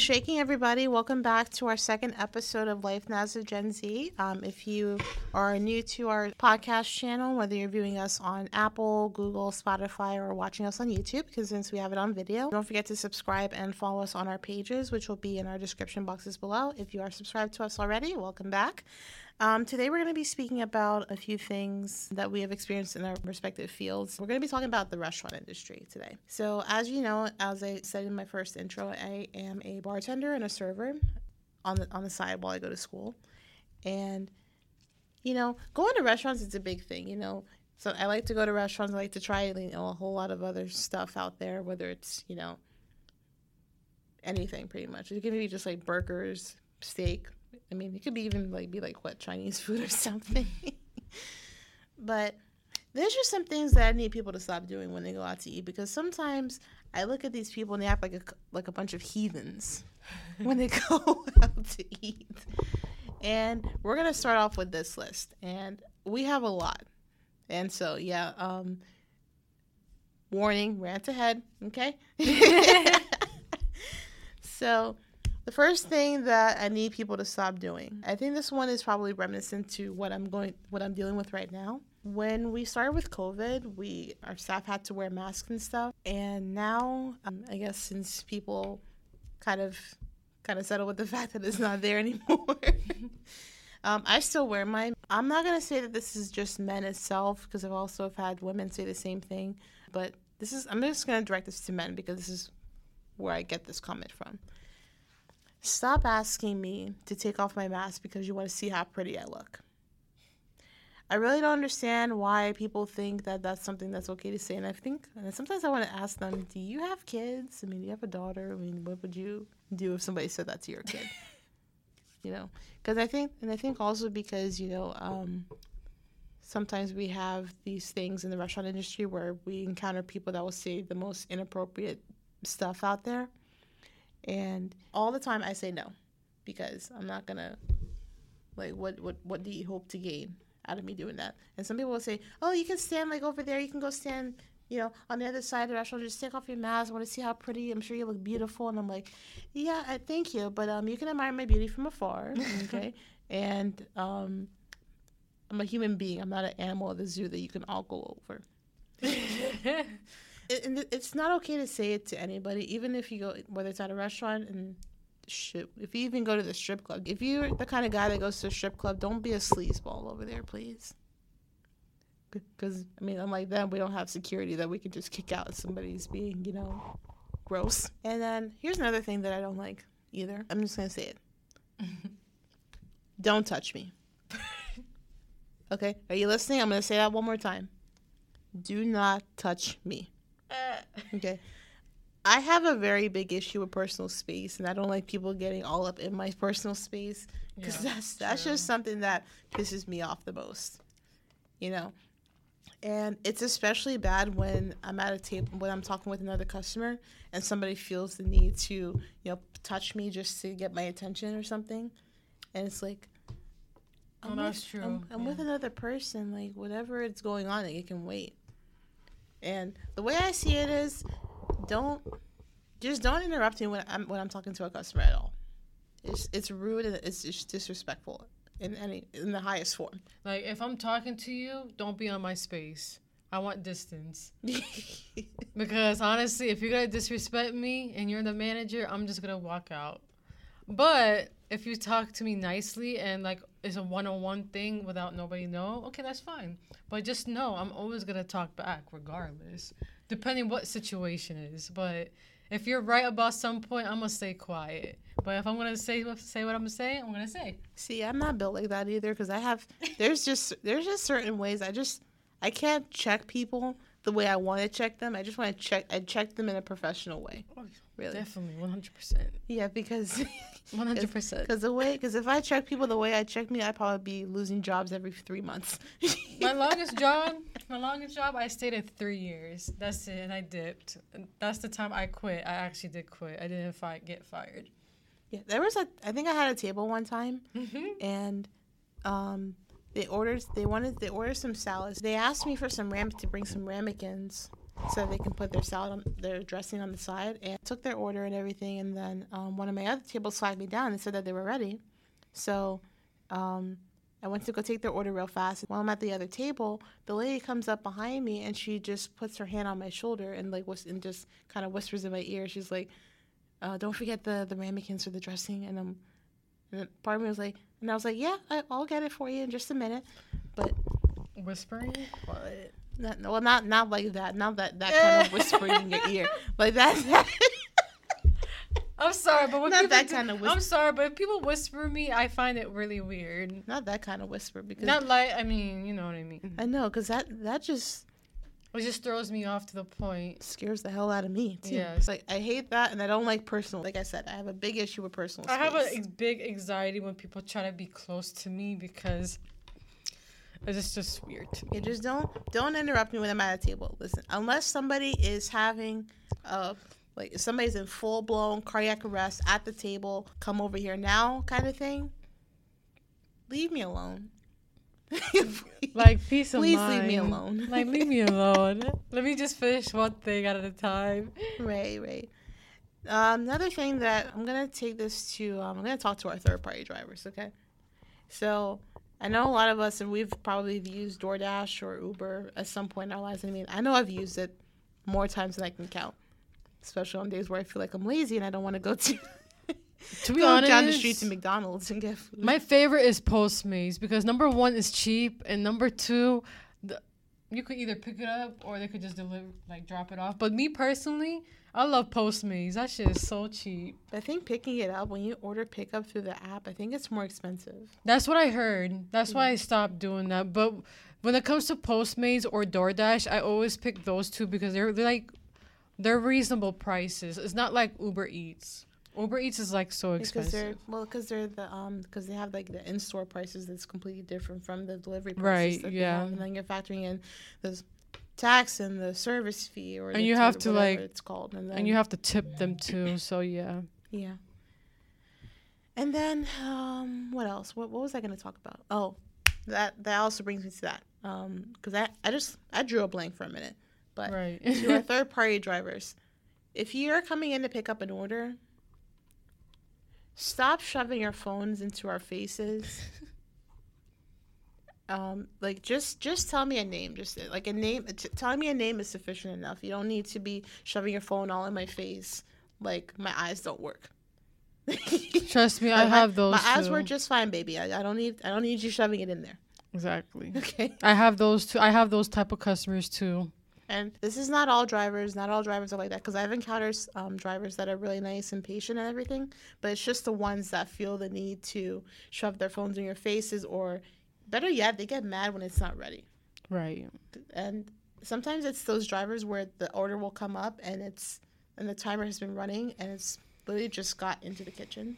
Shaking, everybody? Welcome back to our second episode of Life Now as a Gen Z. Um, if you are new to our podcast channel, whether you're viewing us on Apple, Google, Spotify, or watching us on YouTube, because since we have it on video, don't forget to subscribe and follow us on our pages, which will be in our description boxes below. If you are subscribed to us already, welcome back. Um, today, we're going to be speaking about a few things that we have experienced in our respective fields. We're going to be talking about the restaurant industry today. So, as you know, as I said in my first intro, I am a bartender and a server on the on the side while I go to school, and you know, going to restaurants is a big thing. You know, so I like to go to restaurants. I like to try you know a whole lot of other stuff out there, whether it's you know anything pretty much. It can be just like burgers, steak, I mean, it could be even like be like what Chinese food or something. but there's just some things that I need people to stop doing when they go out to eat because sometimes I look at these people and they act like a like a bunch of heathens when they go out to eat. And we're gonna start off with this list, and we have a lot. And so, yeah, um, warning, rant ahead, okay? so the first thing that I need people to stop doing, I think this one is probably reminiscent to what I'm going, what I'm dealing with right now. When we started with COVID, we our staff had to wear masks and stuff, and now um, I guess since people kind of kind of settle with the fact that it's not there anymore. um, I still wear mine. I'm not gonna say that this is just men itself because I've also had women say the same thing, but this is I'm just gonna direct this to men because this is where I get this comment from. Stop asking me to take off my mask because you want to see how pretty I look. I really don't understand why people think that that's something that's okay to say. And I think and sometimes I want to ask them, do you have kids? I mean, do you have a daughter? I mean, what would you do if somebody said that to your kid? you know, because I think, and I think also because, you know, um, sometimes we have these things in the restaurant industry where we encounter people that will say the most inappropriate stuff out there. And all the time I say no because I'm not gonna like what what what do you hope to gain out of me doing that? And some people will say, Oh, you can stand like over there, you can go stand, you know, on the other side of the restaurant, just take off your mask. I want to see how pretty. I'm sure you look beautiful. And I'm like, Yeah, I, thank you, but um, you can admire my beauty from afar, okay? and um, I'm a human being. I'm not an animal at the zoo that you can all go over. it, it's not okay to say it to anybody, even if you go, whether it's at a restaurant and shit. If you even go to the strip club, if you're the kind of guy that goes to a strip club, don't be a sleazeball over there, please. Because I mean, unlike them, we don't have security that we can just kick out if somebody's being, you know, gross. And then here's another thing that I don't like either. I'm just gonna say it. don't touch me. okay, are you listening? I'm gonna say that one more time. Do not touch me. Uh, okay. I have a very big issue with personal space, and I don't like people getting all up in my personal space because yeah, that's that's true. just something that pisses me off the most, you know. And it's especially bad when I'm at a table when I'm talking with another customer and somebody feels the need to, you know, touch me just to get my attention or something, and it's like, oh, I'm oh, that's true. I'm, I'm yeah. with another person. Like whatever it's going on, like, it can wait. And the way I see it is, don't just don't interrupt me when I'm when I'm talking to a customer at all. It's it's rude and it's just disrespectful in any in the highest form. Like if I'm talking to you, don't be on my space. I want distance. because honestly, if you're gonna disrespect me and you're the manager, I'm just gonna walk out. But if you talk to me nicely and like it's a one-on-one thing without nobody know, okay, that's fine. But just know I'm always gonna talk back regardless, depending what situation is. But if you're right about some point, I'm gonna stay quiet. But if I'm gonna say say what I'm gonna say, I'm gonna say. See, I'm not built like that either because I have there's just there's just certain ways I just I can't check people the way I want to check them. I just want to check. I check them in a professional way. Oh, really, definitely, one hundred percent. Yeah, because one hundred percent. Because the way, because if I check people the way I check me, I'd probably be losing jobs every three months. my longest job, my longest job, I stayed at three years. That's it, and I dipped. That's the time I quit. I actually did quit. I didn't fi- get fired. Yeah, there was a. I think I had a table one time, mm-hmm. and um, they ordered they wanted they ordered some salads. They asked me for some ram to bring some ramekins. so they can put their salad on their dressing on the side and took their order and everything and then um, one of my other tables flagged me down and said that they were ready so um, i went to go take their order real fast while i'm at the other table the lady comes up behind me and she just puts her hand on my shoulder and like whis- and just kind of whispers in my ear she's like uh, don't forget the the ramekins for the dressing and i'm and part of me was like and i was like yeah I, i'll get it for you in just a minute but Whispering? What? not, well, not not like that. Not that that kind of whispering in your ear, like that. I'm sorry, but when Not that do- kind of I'm sorry, but if people whisper me, I find it really weird. not that kind of whisper because Not like I mean, you know what I mean. I know because that that just It just throws me off to the point. scares the hell out of me. Too. Yes. It's like I hate that, and I don't like personal. Like I said, I have a big issue with personal. I have a big anxiety when people try to be close to me because it's just, just weird to me. Yeah, just don't don't interrupt me when I'm at a table. Listen, unless somebody is having uh like if somebody's in full blown cardiac arrest at the table, come over here now kind of thing. Leave me alone. Like peace of Please mind. leave me alone. Like leave me alone. Let me just finish one thing at a time. right, right. Um, another thing that I'm gonna take this to, um, I'm gonna talk to our third party drivers. Okay, so I know a lot of us, and we've probably used DoorDash or Uber at some point in our lives. I mean, I know I've used it more times than I can count, especially on days where I feel like I'm lazy and I don't want to go to To be honest, down the street to McDonald's and get food. my favorite is Postmates because number one is cheap and number two, the, you could either pick it up or they could just deliver, like drop it off. But me personally, I love Postmates. That shit is so cheap. I think picking it up when you order pickup through the app, I think it's more expensive. That's what I heard. That's why I stopped doing that. But when it comes to Postmates or DoorDash, I always pick those two because they're, they're like they're reasonable prices. It's not like Uber Eats. Uber Eats is like so Because they're expensive. well, because they're the um, because they have like the in store prices that's completely different from the delivery prices. Right, that they yeah. have. and then you're factoring in the tax and the service fee, or And you have to, like- it's called, and then And you have to tip them too. So yeah. yeah. And then um, what else? What what was I going to talk about? Oh, that that also brings me to that um, because I I just I drew a blank for a minute, but Right. to our third party drivers. If you're coming in to pick up an order, stop shoving your phones into our faces. Um, like just just tell me a name. Just like a name. T- telling me a name is sufficient enough. You don't need to be shoving your phone all in my face. Like my eyes don't work. Trust me, I my- have those My eyes too. work just fine, baby. I, I don't need I don't need you shoving it in there. exactly. Okay. I have those too. I have those type of customers too. And this is not all drivers. Not all drivers are like that because I've encountered um, drivers that are really nice and patient and everything. But it's just the ones that feel the need to shove their phones in your faces, or better yet, they get mad when it's not ready. Right. And sometimes it's those drivers where the order will come up and it's and the timer has been running and it's literally just got into the kitchen,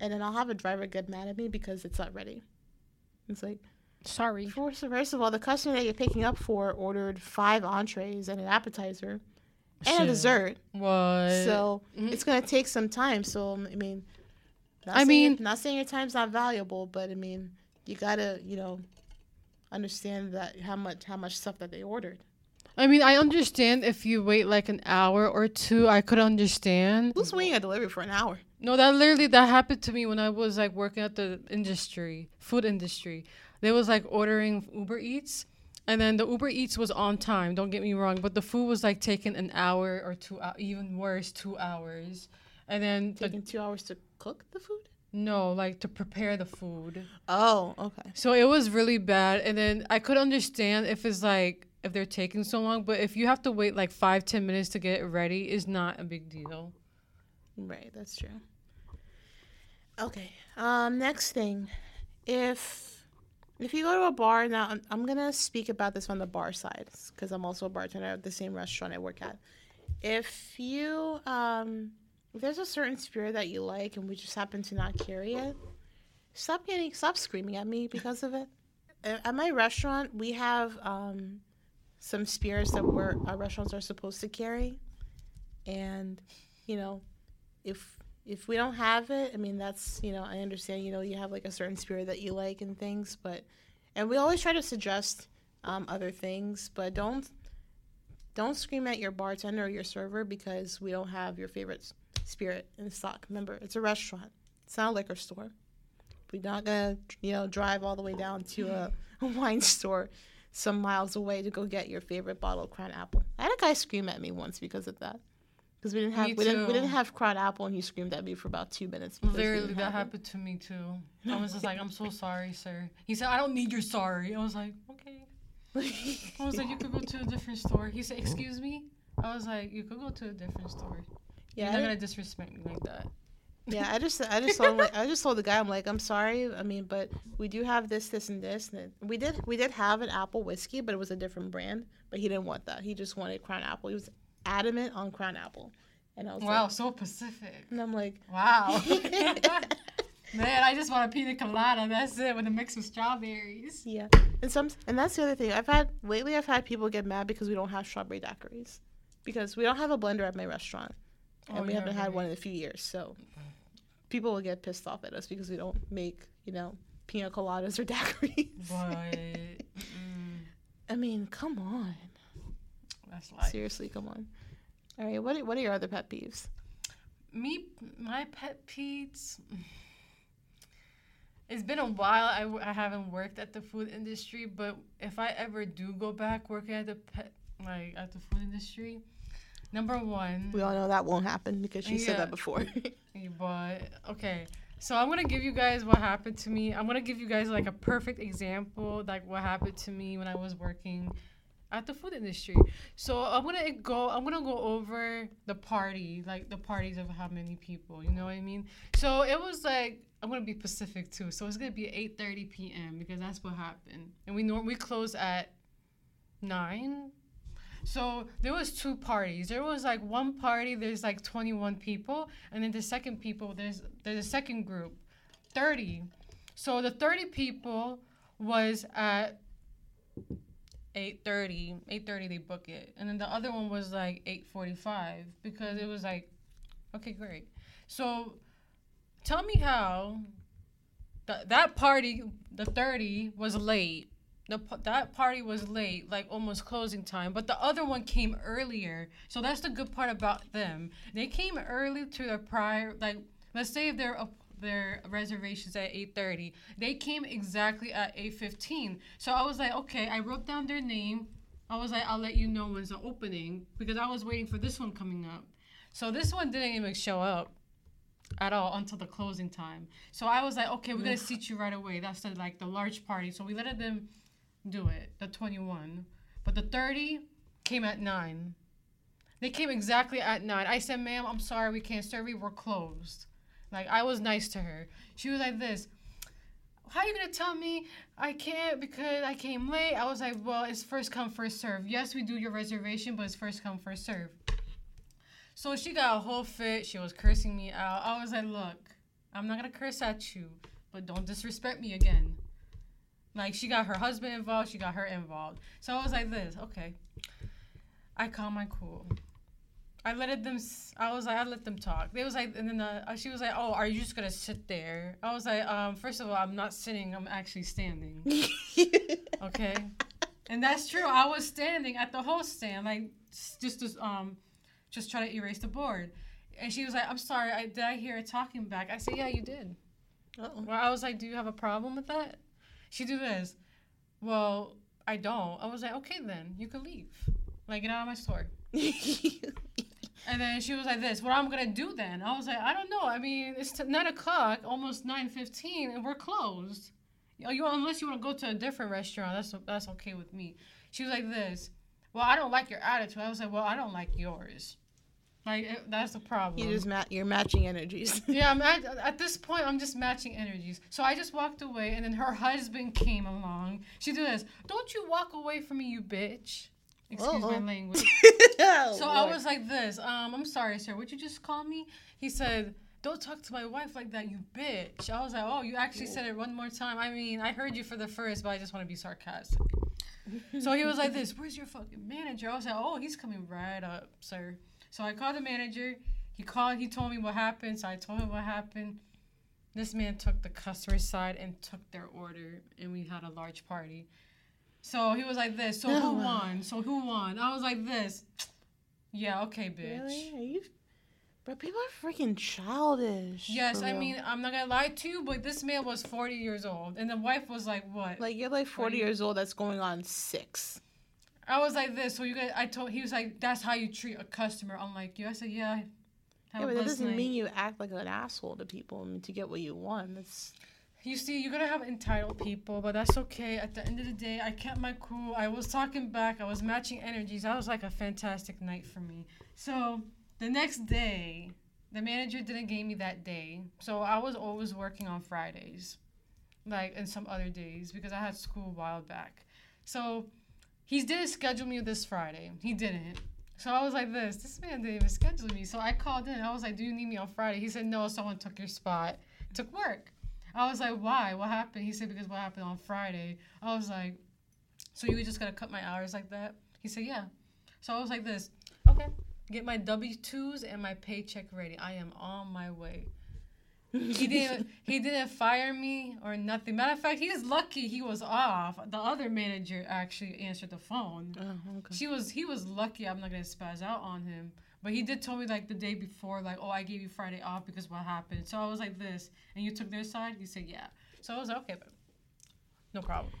and then I'll have a driver get mad at me because it's not ready. It's like Sorry. First, first of all, the customer that you're picking up for ordered five entrees and an appetizer and a dessert. What? So Mhm. it's gonna take some time. So I mean, not I saying- mean- not saying your time's not valuable, but I mean, you gotta you know understand that how much how much stuff that they ordered. I mean, I understand if you wait like an hour or two, I could understand. Who's waiting a delivery for an hour? No, that literally that happened to me when I was like working at the industry, food industry. They was like ordering Uber Eats, and then the Uber Eats was on time. Don't get me wrong, but the food was like taking an hour or two, hou- even worse, two hours. And then the, Taking two hours to cook the food. no, like to prepare the food. Oh, okay. So it was really bad. And then I could understand if it's like if they're taking so long, but if you have to wait like five ten minutes to get it ready, is not a big deal. Right, that's true. Okay. Um, next thing, if if you go to a bar now, I'm, gonna speak about this on the bar side because I'm also a bartender at the same restaurant I work at. If you um, if there's a certain spirit that you like and we just happen to not carry it, stop getting stop screaming at me because of it. At my restaurant, we have um, some spirits that we're our restaurants are supposed to carry, and you know if if we don't have it, I mean that's you know I understand you know you have like a certain spirit that you like and things, but and we always try to suggest um, other things, but don't don't scream at your bartender or your server because we don't have your favorite spirit in stock. Remember, it's a restaurant. It's not a liquor store. We're not gonna, you know, drive all the way down to a, a wine store some miles away to go get your favorite bottle of Crown Apple. I had a guy scream at me once because of that. Because we didn't have Me we didn't we didn't have Crown Apple and he screamed at me for about two minutes. Literally, that happened to me too. I was just like, I'm so sorry, sir. He said, I don't need your sorry. I was like, okay. I was like, you could go to a different store. He said, excuse me. I was like, you could go to a different store. yeah, You're not gonna disrespect me like that. Yeah, I just I just told like, I just told the guy I'm like I'm sorry. I mean, but we do have this, this, and this. And we did we did have an apple whiskey, but it was a different brand. But he didn't want that. He just wanted Crown Apple. He was adamant on Crown Apple, and I was Wow, like, so Pacific. and I'm like, Wow. Man, I just want a pina colada. That's it with a mix of strawberries. yeah. And some and that's the other thing. I've had lately. I've had people get mad because we don't have strawberry daiquiris, because we don't have a blender at my restaurant, and Oh, we haven't had one in a few years. So people will get pissed off at us because we don't make you know pina coladas or daiquiris. But mm, I mean, come on. That's like Seriously, come on. All right, what are, what are your other pet peeves? me. My pet peeves. It's been a while. I, w- I haven't worked at the food industry, but if I ever do go back working at the pet like at the food industry, number one. We all know that won't happen because she said that before. But okay, so I'm gonna give you guys what happened to me. I'm gonna give you guys like a perfect example, like what happened to me when I was working at the food industry. So I'm gonna go. I'm gonna go over the party, like the parties of how many people. You know what I mean? So it was like I'm gonna be Pacific too. So it's gonna be 8:30 p.m. because that's what happened, and we normally close at nine. So there was two parties. There was like one party. There's like 21 people, and then the second people. There's there's a second group, 30. So the 30 people was at 8:30. 8:30 they book it, and then the other one was like 8:45 because it was like, okay, great. So tell me how th- that party, the 30, was late. The, that party was late, like almost closing time, but the other one came earlier. So that's the good part about them. They came early to their prior, like let's say if their up- their reservations at 8:30, they came exactly at 8:15. So I was like, okay, I wrote down their name. I was like, I'll let you know when's the opening because I was waiting for this one coming up. So this one didn't even show up at all until the closing time. So I was like, okay, we're gonna seat you right away. That's the like the large party. So we let them do it, the 21. But the 30 came at 9. They came exactly at 9. I said, ma'am, I'm sorry, we can't serve you. We're closed. Like, I was nice to her. She was like this. How you gonna tell me I can't because I came late? I was like, well, it's first come, first serve. Yes, we do your reservation, but it's first come, first serve. So she got a whole fit. She was cursing me out. I was like, look, I'm not gonna curse at you, but don't disrespect me again. Like she got her husband involved, she got her involved. So I was like this, okay. I calm my cool. I let them. I was like, I let them talk. They was like, and then uh, she was like, "Oh, are you just gonna sit there?" I was like, um, first of all, I'm not sitting. I'm actually standing. Okay, and that's true. I was standing at the host stand, like just to um, just try to erase the board. And she was like, "I'm sorry. I did I hear a talking back?" I said, "Yeah, you did." Uh-oh. Well, I was like, "Do you have a problem with that?" She do this. Well, I don't. I was like, "Okay, then you can leave. Like, get out of my store." And then she was like, "This, what I'm gonna do then?" I was like, "I don't know. I mean, it's t- nine o'clock, almost nine fifteen, and we're closed. You, you unless you want to go to a different restaurant, that's that's okay with me." She was like, "This, well, I don't like your attitude." I was like, "Well, I don't like yours. Like it, that's the problem." you just ma- you're matching energies. yeah, I'm at, at this point, I'm just matching energies. So I just walked away, and then her husband came along. She did this. Don't you walk away from me, you bitch. Excuse Uh-oh. my language. Oh, So I was like this. Um, I'm sorry, sir. Would you just call me? He said, "Don't talk to my wife like that, you bitch." I was like, "Oh, you actually said it one more time." I mean, I heard you for the first, but I just want to be sarcastic. so he was like this. Where's your fucking manager? I was like, "Oh, he's coming right up, sir." So I called the manager. He called. He told me what happened. So I told him what happened. This man took the customer side and took their order, and we had a large party. So he was like this. So Oh, who won? So who won? I was like this. Yeah, okay, bitch. Really? Are you? But people are freaking childish. Yes, I mean, I'm not gonna lie to you, but this man was 40 years old, and the wife was like, what? like you're like 40 you- years old. That's going on six. I was like this. So you guys, I told, he was like, that's how you treat a customer. I'm like, you. I said, yeah. Yeah, but that doesn't night." mean you act like an asshole to people I mean, to get what you want. That's You see, you're gonna have entitled people, but that's okay. At the end of the day, I kept my cool. I was talking back. I was matching energies. That was like a fantastic night for me. So the next day, the manager didn't give me that day. So I was always working on Fridays, like and some other days because I had school a while back. So he didn't schedule me this Friday. He didn't. So I was like this. This man didn't even schedule me. So I called in. I was like, "Do you need me on Friday?" He said, "No, someone took your spot. Took work." I was like, why? What happened? He said, because what happened on Friday. I was like, so you were just gonna cut my hours like that? He said, yeah. So I was like this, okay. Get my W twos and my paycheck ready. I am on my way. He didn't he didn't fire me or nothing. Matter of fact, he's lucky he was off. The other manager actually answered the phone. oh, okay. She was he was lucky I'm not gonna spaz out on him. But he did tell me like the day before, like, oh I gave you Friday off because what happened. So I was like this and you took their side? He said yeah. So I was like, okay, but no problem.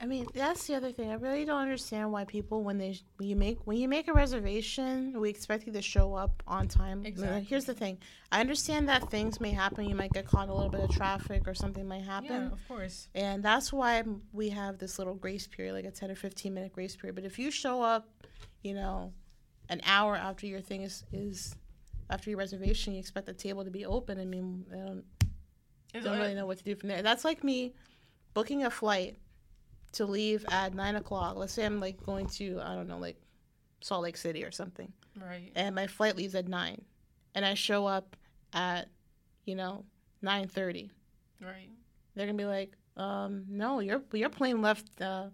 I mean, that's the other thing. I really don't understand why people, when they when you make when you make a reservation, we expect you to show up on time. Exactly. Here's the thing. I understand that things may happen. You might get caught in a little bit of traffic or something might happen. Yeah, of course. And that's why we have this little grace period, like a 10 or 15 minute grace period. But if you show up, you know, an hour after your thing is, is after your reservation, you expect the table to be open. I mean, I don't, It's, don't really know what to do from there. That's like me booking a flight to leave at nine o'clock. Let's say I'm like going to, I don't know, like Salt Lake City or something. right. And my flight leaves at nine. And I show up at, you know, 9.30 Right. they're gonna be like, um, no, your your plane left uh,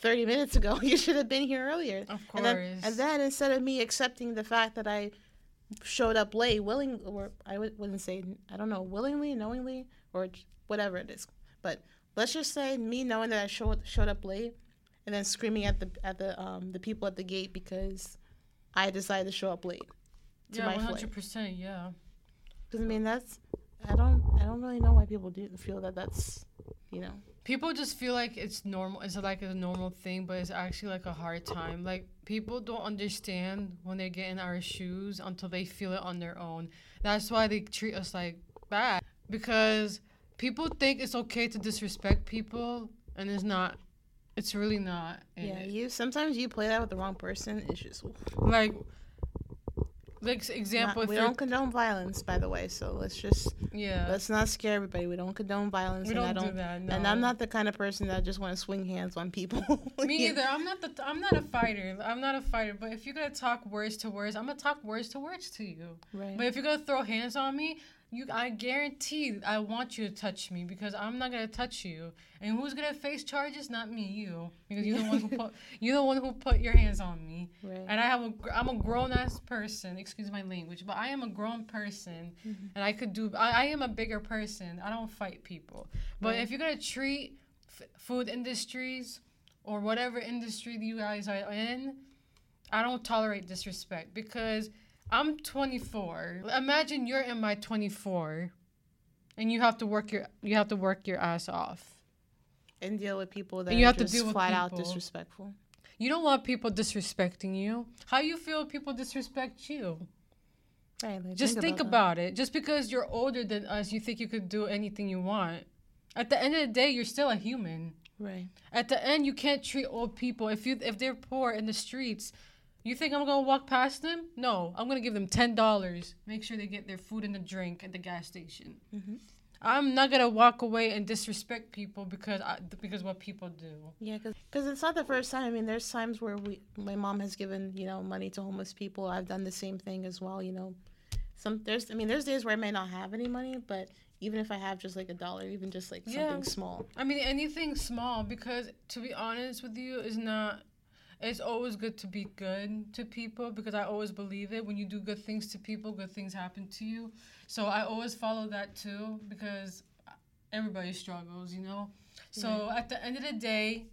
thirty minutes ago. You should have been here earlier. Of course. And then, and then instead of me accepting the fact that I showed up late, willing or I would- wouldn't say I don't know, willingly, knowingly, or whatever it is, but let's just say me knowing that I showed showed up late, and then screaming at the at the um the people at the gate because I decided to show up late to yeah, my hundred percent. Yeah. Because I mean that's I don't I don't really know why people do feel that that's you know People just feel like it's normal. It's like a normal thing, but it's actually like a hard time. Like people don't understand when they get in our shoes until they feel it on their own. That's why they treat us like bad because people think it's okay to disrespect people, and it's not. It's really not. Yeah, it- you sometimes you play that with the wrong person. It's just like, like example. not, we don't condone violence, by the way. So let's just yeah, let's not scare everybody. We don't condone violence, we and don't, I don't. do that. No. And I'm not the kind of person that just want to swing hands on people. Me Yeah. either. I'm not the. I'm not a fighter. I'm not a fighter. But if you're gonna talk words to words, I'm gonna talk words to words to you. Right. But if you're gonna throw hands on me, you, I guarantee, I want you to touch me because I'm not gonna touch you. And who's gonna face charges? Not me, you, because you're the one who put. You're the one who put your hands on me. right. And I have a. I'm a grown ass person. Excuse my language, but I am a grown person, Mm-hmm. and I could do. I, I am a bigger person. I don't fight people. But Right. if you're gonna treat f- food industries or whatever industry you guys are in, I don't tolerate disrespect because I'm 24. Imagine you're in my 24, and you have to work your you have to work your ass off. and deal with people that And you are have to deal with flat out disrespectful. You don't want people disrespecting you. How you feel if people disrespect you? Right. Like, Just think that. about it. Just because you're older than us, you think you could do anything you want. At the end of the day, you're still a human. Right. At the end, you can't treat old people if you if they're poor in the streets. You think I'm gonna walk past them? No, I'm gonna give them ten dollars. Make sure they get their food and a drink at the gas station. Mhm. I'm not gonna walk away and disrespect people because I, because what people do. Yeah, because it's not the first time. I mean, there's times where we, my mom has given you know money to homeless people. I've done the same thing as well. You know, some there's I mean there's days where I may not have any money, but even if I have just like a dollar, even just like Yeah. something small. I mean, anything small because to be honest with you, is not. It's always good to be good to people because I always believe it. When you do good things to people, good things happen to you. So I always follow that too because everybody struggles, you know. So at the end of the day,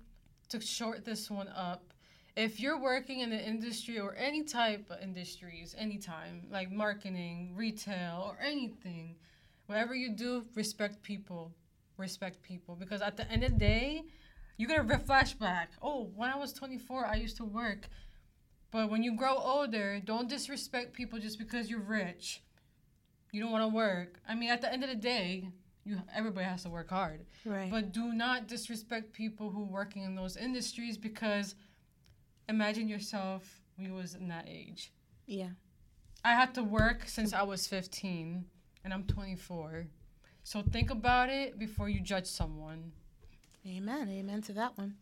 to short this one up, if you're working in the industry or any type of industries, anytime, like marketing, retail, or anything, whatever you do, respect people. Respect people. Because at the end of the day, you get a flashback. Oh, when I was 24, I used to work. But when you grow older, don't disrespect people just because you're rich. You don't want to work. I mean, at the end of the day, you everybody has to work hard. Right. But do not disrespect people who working in those industries because imagine yourself when you was in that age. yeah. I had to work since I was 15 and I'm 24. So think about it before you judge someone. Amen. Amen to that one.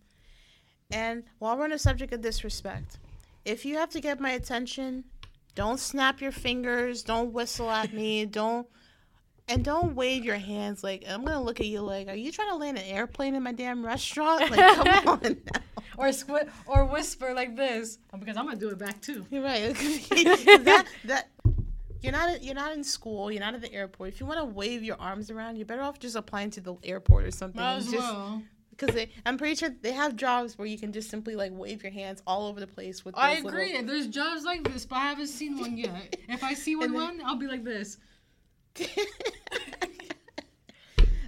And while we're on the subject of disrespect, if you have to get my attention, don't snap your fingers, don't whistle at me, don't and don't wave your hands like I'm gonna look at you like, are you trying to land an airplane in my damn restaurant? Like, come on now. Or squi- or whisper like this oh, because I'm gonna do it back too. You're right. that that you're not you're not in school. You're not at the airport. If you want to wave your arms around, you're better off just applying to the airport or something. Might as Just- well. Because they, I'm pretty sure they have jobs where you can just simply like wave your hands all over the place with. I agree. little- There's jobs like this, but I haven't seen one yet. If I see one then- run, I'll be like this.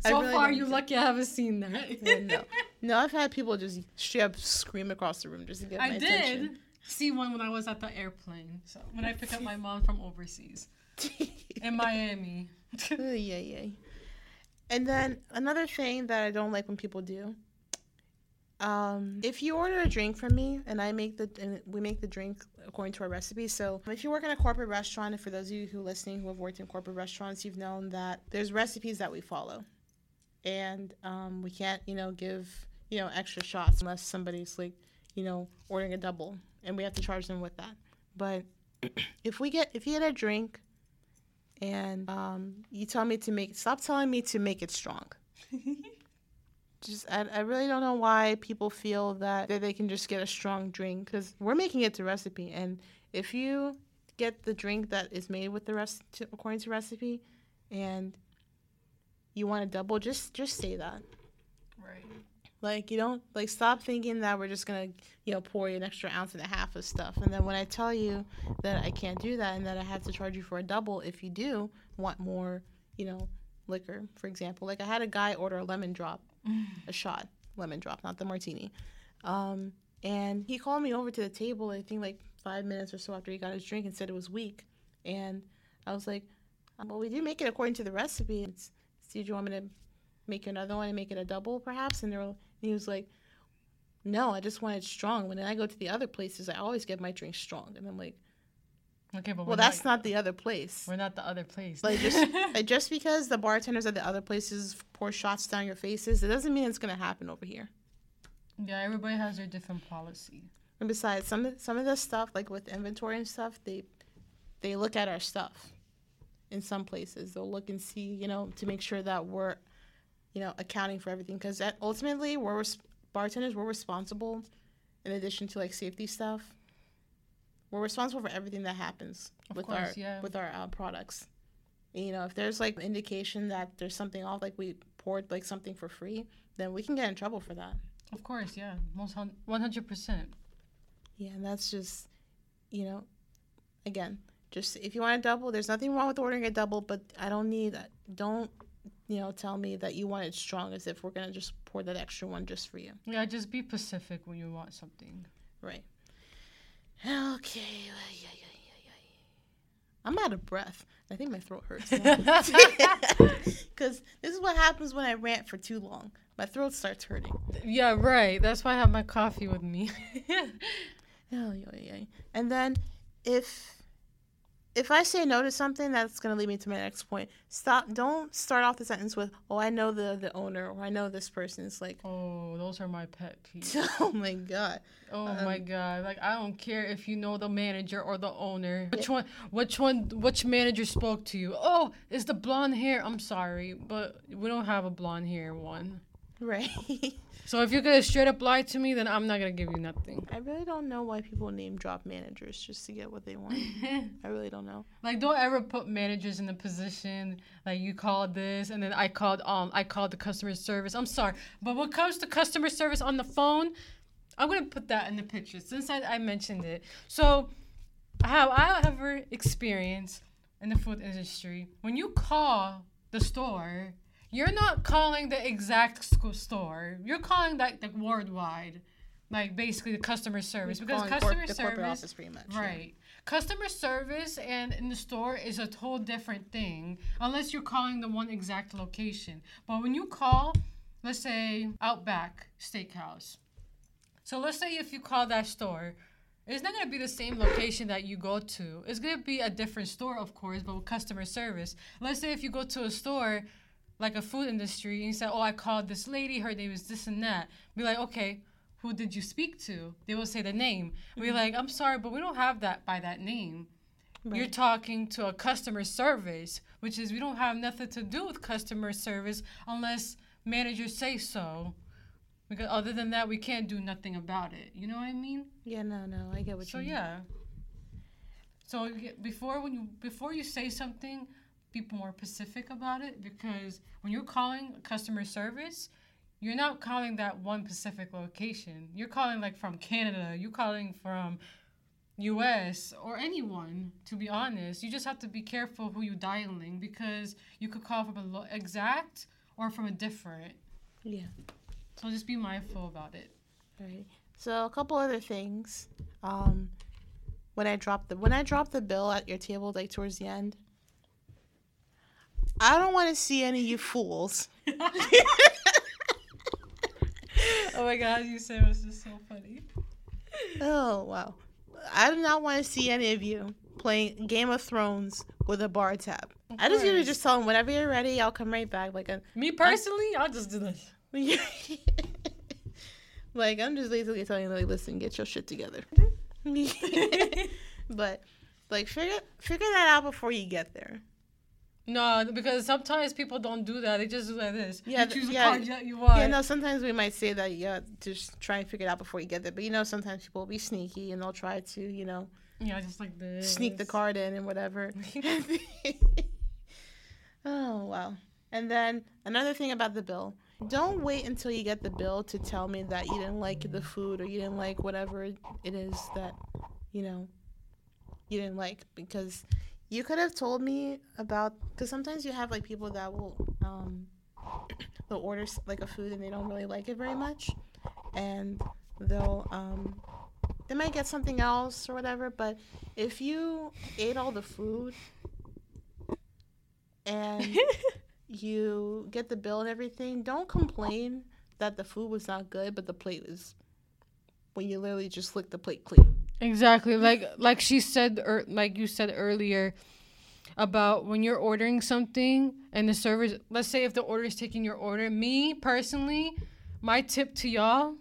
So really far, you're lucky I haven't seen that. Yeah, no, no, I've had people just straight up scream across the room just to get my I did attention. see one when I was at the airplane. So when I picked up my mom from overseas in Miami. yeah, yeah. And then another thing that I don't like when people do. Um, if you order a drink from me and I make the and we make the drink according to our recipe. So if you work in a corporate restaurant, and for those of you who are listening who have worked in corporate restaurants, you've known that there's recipes that we follow, and um, we can't you know give you know extra shots unless somebody's like you know ordering a double, and we have to charge them with that. But if we get if you get a drink and um, you tell me to make stop telling me to make it strong. Just I, I really don't know why people feel that, that they can just get a strong drink because we're making it to recipe. And if you get the drink that is made with the rest to, according to recipe and you want to double just just say that. Right. Like you don't like stop thinking that we're just gonna you know pour you an extra ounce and a half of stuff. And then when i tell you that i can't do that and that i have to charge you for a double if you do want more you know liquor for example like i had a guy order a lemon drop a shot lemon drop not the martini. Um, and he called me over to the table i think like five minutes or so after he got his drink and said it was weak. And i was like well we do make it according to the recipe. It's, do you want me to make another one and make it a double perhaps? And, they were, and he was like no i just want it strong. When i go to the other places i always get my drink strong. And i'm like Okay, but well that's not, not the other place. We're not the other place. like just like just because the bartenders at the other places pour shots down your faces it doesn't mean it's going to happen over here. Yeah, everybody has their different policy. and besides some of some of the stuff like with inventory and stuff they they look at our stuff in some places. They'll look and see you know to make sure that we're you know accounting for everything because ultimately we're res- bartenders we're responsible in addition to like safety stuff we're responsible for everything that happens Of with course, our yeah. with our uh, products you know if there's like indication that there's something off like we poured like something for free then we can get in trouble for that Of course, yeah, most one hundred percent. Yeah, and that's just, you know, again, just if you want a double, there's nothing wrong with ordering a double, but I don't need, that. don't, you know, tell me that you want it strong as if we're going to just pour that extra one just for you. Yeah, just be specific when you want something. Right. Okay. Ay, ay, ay, ay, ay. I'm out of breath. I think my throat hurts. Because this is what happens when I rant for too long. My throat starts hurting. Yeah, right. That's why I have my coffee with me. Oh. And then if if I say no to something, that's gonna lead me to my next point. Stop. Don't start off the sentence with, "Oh, I know the the owner," or "I know this person." It's like, oh, those are my pet peeves. oh my god. Oh Um, my god! Like I don't care if you know the manager or the owner. Which one? Which one? Which manager spoke to you? Oh, it's the blonde hair. I'm sorry, but we don't have a blonde hair one. Right. So if you're gonna straight up lie to me, then I'm not gonna give you nothing. I really don't know why people name drop managers just to get what they want. I really don't know. Like don't ever put managers in the position like you called this and then I called um I called the customer service. I'm sorry, but when it comes to customer service on the phone, I'm gonna put that in the picture since I, I mentioned it. So, have I ever experienced in the food industry when you call the store, you're not calling the exact sc- store. You're calling that like worldwide, like basically the customer service because Calling corp- customer corporate service, office pretty much. yeah. right? Customer service and in the store is a whole different thing unless you're calling the one exact location. But when you call, let's say Outback Steakhouse. So let's say if you call that store, it's not gonna be the same location that you go to. It's gonna be a different store, of course, but with customer service. Let's say if you go to a store like a food industry and you said, Oh, I called this lady, her name is this and that. Be like, okay, who did you speak to? They will say the name. Be mm-hmm. like, I'm sorry, but we don't have that by that name. You're talking to a customer service, which is we don't have nothing to do with customer service unless managers say so. Because other than that, we can't do nothing about it. You know what I mean? Yeah, no, no, I get what So you mean. So yeah. So before when you before you say something, be more specific about it because when you're calling customer service, you're not calling that one specific location. You're calling like from Canada. You're calling from U.S. or anyone. To be honest, you just have to be careful who you're dialing because you could call from a lo- exact or from a different. Yeah. So just be mindful about it. Right. So a couple other things. Um, when I drop the when I drop the bill at your table, like towards the end, I don't want to see any of you fools. oh my god, you said it was just so funny. Oh wow. I do not want to see any of you playing Game of Thrones with a bar tab. Of I just usually just tell them whenever you're ready, I'll come right back. Like a Me personally, I'll just do this. like I'm just basically telling you, like, listen, get your shit together. Mm-hmm. but like figure figure that out before you get there. No, because sometimes people don't do that. They just do like this. Yeah, you choose yeah. card you want. Yeah, no, sometimes we might say that, yeah, just try and figure it out before you get there. But you know, sometimes people will be sneaky and they'll try to, you know, Yeah, just like this. sneak the card in and whatever. oh, wow. And then another thing about the bill don't wait until you get the bill to tell me that you didn't like the food or you didn't like whatever it is that, you know, you didn't like. Because you could have told me about, because sometimes you have like people that will, um, they'll order like a food and they don't really like it very much. And they'll, um, they might get something else or whatever. But if you ate all the food and you get the bill and everything, don't complain that the food was not good, but the plate was when you literally just lick the plate clean. Exactly. Like like she said or like you said earlier about when you're ordering something and the server let's say if the order is taking your order, me personally, my tip to y'all,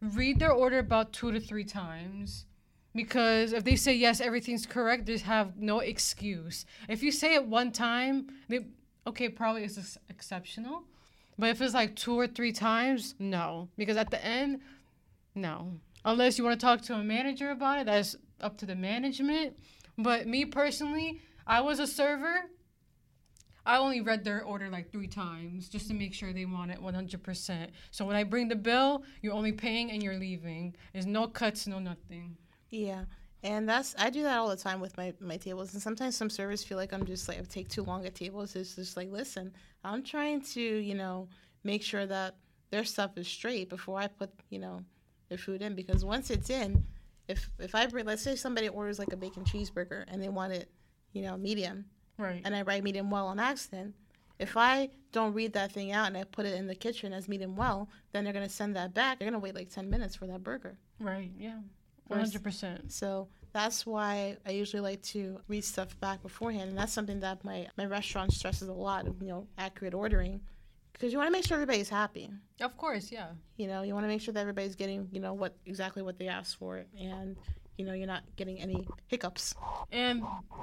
read their order about 2 to 3 times. Because if they say yes, everything's correct, they have no excuse. If you say it one time, they okay, probably it's exceptional. But if it's like two or three times, no. Because at the end, no. Unless you want to talk to a manager about it, that's up to the management. But me personally, I was a server. I only read their order like three times just to make sure they want it 100%. So when I bring the bill, you're only paying and you're leaving. There's no cuts, no nothing. Yeah. And that's I do that all the time with my, my tables and sometimes some servers feel like I'm just like I take too long at tables. It's just like, listen, I'm trying to, you know, make sure that their stuff is straight before I put, you know, their food in because once it's in, if if I bring let's say somebody orders like a bacon cheeseburger and they want it, you know, medium Right. and I write medium well on accident, if I don't read that thing out and I put it in the kitchen as medium well, then they're gonna send that back. They're gonna wait like ten minutes for that burger. Right. Yeah. 100%. So that's why I usually like to read stuff back beforehand, and that's something that my my restaurant stresses a lot of you know accurate ordering, because you want to make sure everybody's happy. Of course, yeah. You know, you want to make sure that everybody's getting you know what exactly what they asked for, and you know you're not getting any hiccups. And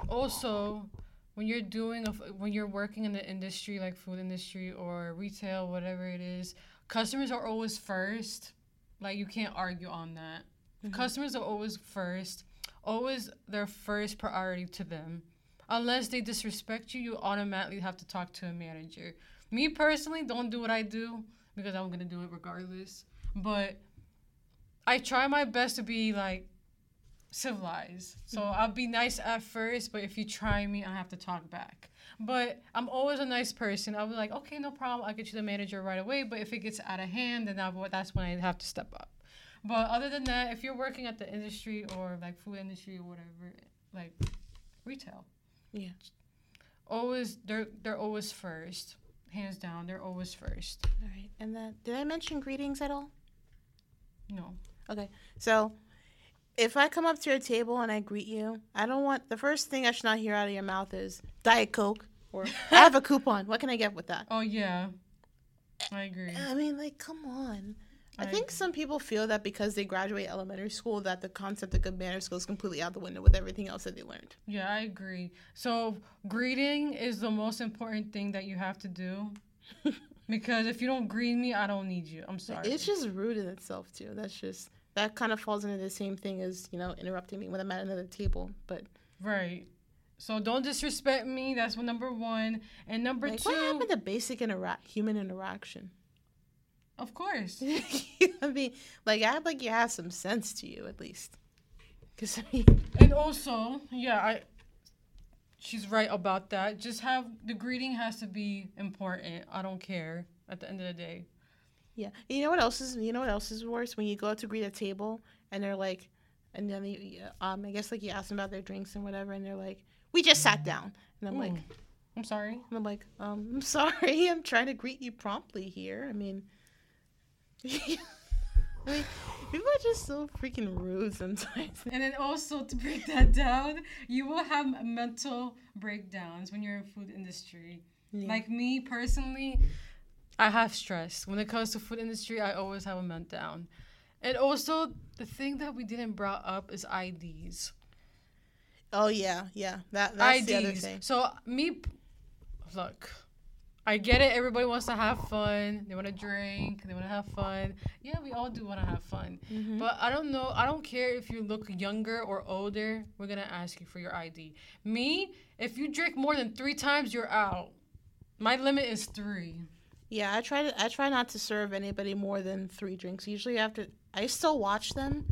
also, when you're doing a, when you're working in the industry like food industry or retail, whatever it is, customers are always first. Like you can't argue on that. Mm-hmm. Customers are always first. Always their first priority to them. Unless they disrespect you, you automatically have to talk to a manager. Me personally, don't do what I do because I'm gonna do it regardless. But I try my best to be like civilized. So Mm-hmm. I'll be nice at first, but if you try me, I have to talk back. But I'm always a nice person. I'll be like, okay, no problem. I'll get you the manager right away. But if it gets out of hand, then I'll, that's when I have to step up. But other than that, if you're working at the industry or like food industry or whatever, like retail, Yeah. always they're they're always first, hands down. They're always first. All right. And then, did I mention greetings at all? No. Okay. So, if I come up to your table and I greet you, I don't want the first thing I should not hear out of your mouth is Diet Coke or I have a coupon. What can I get with that? Oh yeah, I agree. I mean, like, come on. I, I think agree. some people feel that because they graduate elementary school, that the concept of good manners goes completely out the window with everything else that they learned. Yeah, I agree. So greeting is the most important thing that you have to do. because if you don't greet me, I don't need you. I'm sorry. It's just rude in itself too. That's just that kind of falls into the same thing as you know interrupting me when I'm at another table. But right. So don't disrespect me. That's what number one. And number like, two, what happened to basic intera- human interaction? Of course. I mean, like act like you have some sense to you at least. Because I mean, And also, yeah, I she's right about that. Just have the greeting has to be important. I don't care at the end of the day. yeah. You know what else is? You know what else is worse? When you go out to greet a table and they're like, and then they, um, I guess like you ask them about their drinks and whatever, and they're like, "We just sat down," and I'm like, I'm sorry. And I'm like, um, I'm sorry, I'm trying to greet you promptly here. I mean, I mean, people are just so freaking rude sometimes. And then also to break that down, you will have mental breakdowns when you're in food industry. Yeah. Like me personally, I have stress. When it comes to food industry, I always have a meltdown. And also the thing that we didn't brought up is IDs. Oh yeah, yeah. That that's the other thing. So me look, I get it. Everybody wants to have fun. They want to drink. They want to have fun. Yeah, we all do want to have fun. Mhm. But I don't know. I don't care if you look younger or older. We're gonna ask you for your ID. Me, if you drink more than three times, you're out. My limit is three. Yeah, I try to I try not to serve anybody more than three drinks. Usually after I still watch them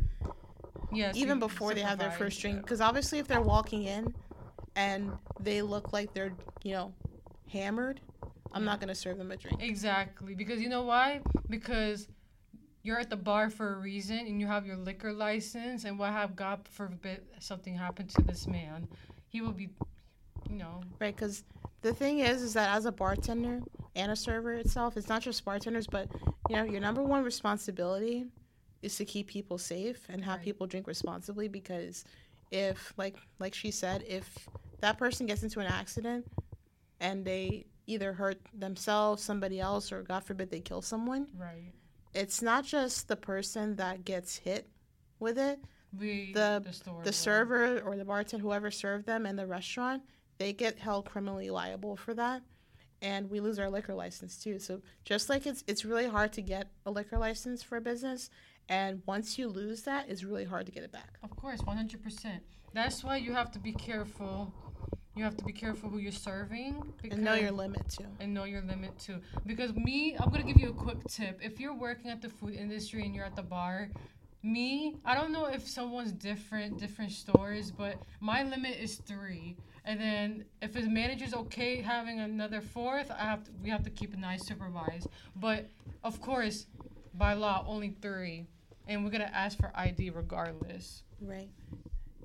Yes. even before they have their first drink because obviously if they're walking in and they look like they're you know hammered, I'm not gonna serve them a drink. Exactly. Because you know why? Because you're at the bar for a reason and you have your liquor license and what have God forbid something happened to this man. He will be you know Right, because the thing is, is that as a bartender and a server itself, it's not just bartenders, but you know, your number one responsibility is to keep people safe and have Right. people drink responsibly. Because if, like, like she said, if that person gets into an accident and they either hurt themselves, somebody else, or God forbid they kill someone, right. it's not just the person that gets hit with it, We The- store the server or the bartender, whoever served them in the restaurant, they get held criminally liable for that. And we lose our liquor license too. So just like it's it's really hard to get a liquor license for a business, and once you lose that, it's really hard to get it back. Of course, one hundred percent. That's why you have to be careful. You have to be careful who you're serving And know your limit too. and know your limit too. Because me, I'm gonna give you a quick tip. If you're working at the food industry and you're at the bar, me, I don't know if someone's different, different stores, but my limit is three. And then if his manager's okay having another fourth, I have to, we have to keep an eye supervised. But of course, by law, only three, and we're gonna ask for ID regardless. Right.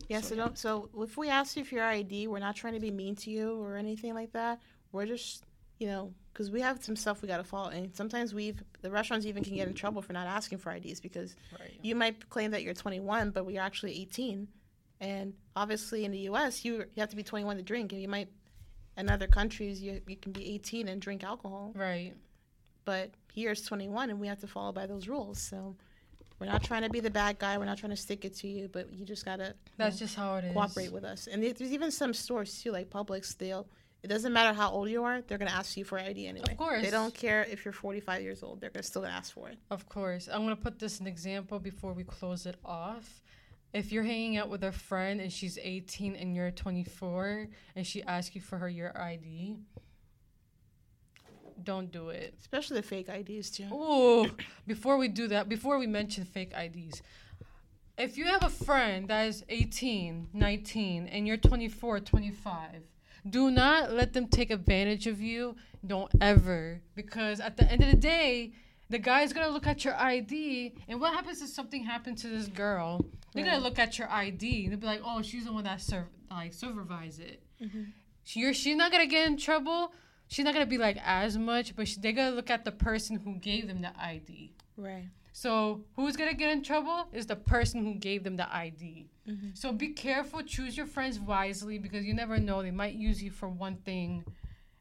Yeah, so, So, don't so if we ask you for your ID, we're not trying to be mean to you or anything like that. We're just, you know, because we have some stuff we got to follow, and sometimes we've the restaurants even can get in trouble for not asking for IDs because Right. you might claim that you're 21, but we're actually 18. And obviously, in the U.S., you you have to be 21 to drink, and you might in other countries you you can be 18 and drink alcohol, Right. but here it's 21, and we have to follow by those rules. So we're not trying to be the bad guy. We're not trying to stick it to you, but you just gotta That's just how it is. cooperate with us. And there's even some stores too, like Publix. They'll it doesn't matter how old you are, they're gonna ask you for ID anyway. Of course. they don't care if you're 45 years old. They're gonna still gonna ask for it. Of course. I'm going to put this an example before we close it off. If you're hanging out with a friend and she's 18 and you're 24 and she asks you for her your ID, don't do it. Especially the fake IDs too. Ooh, before we do that, before we mention fake IDs, if you have a friend that is 18, 19, and you're 24, 25, do not let them take advantage of you. Don't ever. Because at the end of the day, the guy's gonna look at your ID, and what happens if something happened to this girl? They're gonna look at your ID and they'll be like, "Oh, she's the one that serv- like supervise it." Mm-hmm. She or she's not gonna get in trouble. She's not gonna be like as much, but she, they're gonna look at the person who gave them the ID. Right. So who's gonna get in trouble is the person who gave them the ID. Mm-hmm. So be careful, choose your friends wisely because you never know they might use you for one thing,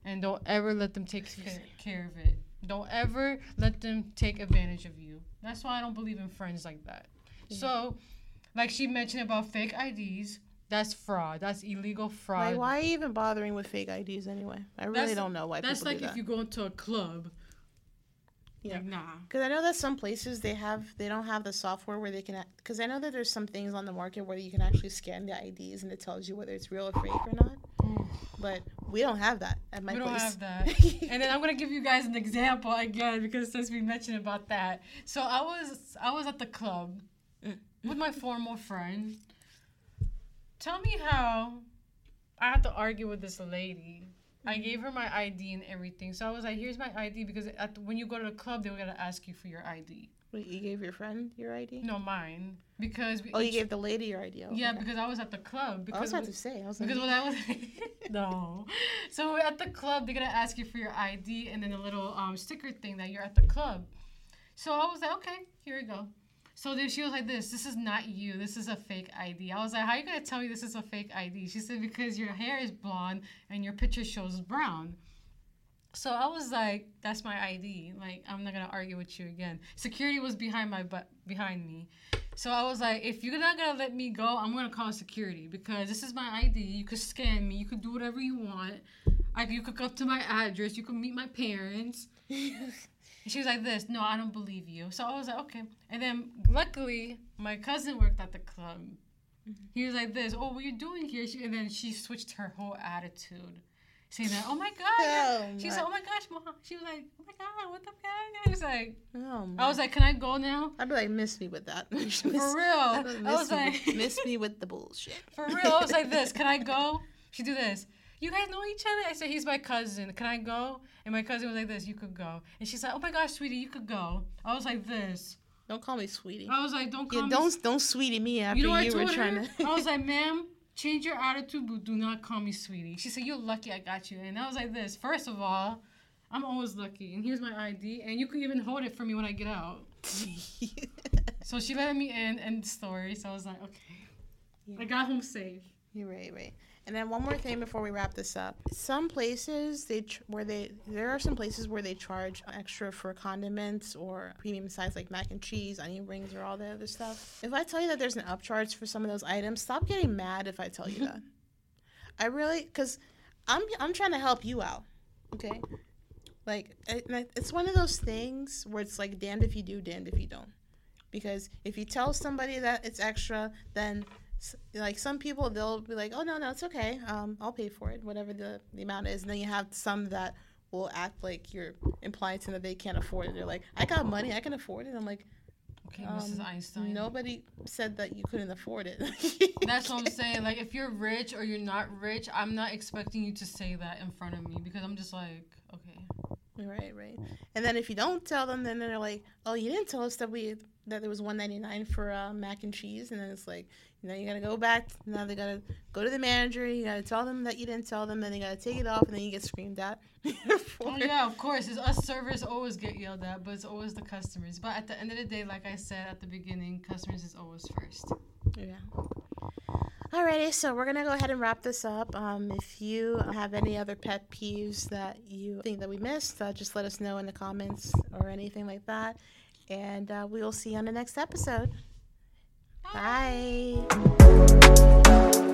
and don't ever let them take ca- care of it. Don't ever let them take advantage of you. That's why I don't believe in friends like that. So, like she mentioned about fake IDs, that's fraud. That's illegal fraud. Like, why are you even bothering with fake IDs anyway? I really That's- don't know why That's people like if that. you go into a club. Yeah. Like, nah. Because I know that some places they have they don't have the software where they can. Because I know that there's some things on the market where you can actually scan the IDs and it tells you whether it's real or fake or not. But we don't have that at my we don't place. have that. and then I'm gonna give you guys an example again because since we mentioned about that. So I was I was at the club with my former friend. Tell me how I had to argue with this lady. I gave her my ID and everything. So I was like, "Here's my ID," because at the, when you go to the club, they were gonna ask you for your ID. Wait, you gave your friend your ID? No, mine because we Oh, you gave the lady your ID. Oh, yeah okay. because I was at the club I because was about we- to say. I was like, because when I was no, so at the club they're gonna ask you for your ID and then a little um, sticker thing that you're at the club. So I was like, okay, here we go. So then she was like, this, this is not you. This is a fake ID. I was like, how are you gonna tell me this is a fake ID? She said because your hair is blonde and your picture shows brown. So I was like, that's my ID. Like I'm not gonna argue with you again. Security was behind my butt behind me. So I was like, if you're not gonna let me go, I'm gonna call security because this is my ID. You could scan me. You could do whatever you want. Like you could come to my address. You could meet my parents. And she was like, "This, no, I don't believe you." So I was like, "Okay." And then luckily, my cousin worked at the club. Mm-hmm. He was like, "This, oh, what are you doing here?" She, and then she switched her whole attitude, saying that, "Oh my god," Oh, she said, "Oh my gosh, mom." She was like, "Oh my god, what the heck?" I was like, oh, "I was like, can I go now?" I'd be like, miss me with that. miss, For real, I miss was me, like, with- miss me with the bullshit. For real, I was like this. Can I go? She do this. You guys know each other? I said he's my cousin. Can I go? And my cousin was like this. You could go. And she's like, Oh my gosh, sweetie, you could go. I was like this. Don't call me sweetie. I was like, Don't call Yeah, me. don't don't sweetie me after you you, know I were trying her? to. I was like, Ma'am, change your attitude, but do not call me sweetie. She said, You're lucky I got you. And I was like this. First of all, I'm always lucky. And here's my ID. And you could even hold it for me when I get out. So she let me in. End story. So I was like, Okay. I got home safe. You're right, right. And then one more thing before we wrap this up. Some places they ch- where they there are some places where they charge extra for condiments or premium size like mac and cheese, onion rings, or all the other stuff. If I tell you that there's an upcharge for some of those items, stop getting mad if I tell you that. I really, cause I'm I'm trying to help you out, okay? Like eh, and it- it's one of those things where it's like damned if you do, damned if you don't. Because if you tell somebody that it's extra, then like some people they'll be like oh no no it's okay um i'll pay for it whatever the, the amount is and then you have some that will act like you're implying to them that they can't afford it they're like i got money i can afford it i'm like Okay, Mrs. um, Einstein. nobody said that you couldn't afford it That's what I'm saying. Like, if you're rich or you're not rich, I'm not expecting you to say that in front of me because I'm just like, okay. right right and then if you don't tell them then they're like oh you didn't tell us that we that there was 199 for uh, mac and cheese and then it's like know you gotta go back now they gotta go to the manager you gotta tell them that you didn't tell them then they gotta take it off and then you get screamed at Oh yeah, of course. It's us servers always get yelled at, but it's always the customers. But at the end of the day, like I said at the beginning, customers is always first. Yeah. Alrighty, so we're gonna go ahead and wrap this up. Um, if you have any other pet peeves that you think that we missed, uh, just let us know in the comments or anything like that, and uh, we will see you on the next episode. Bye. Bye.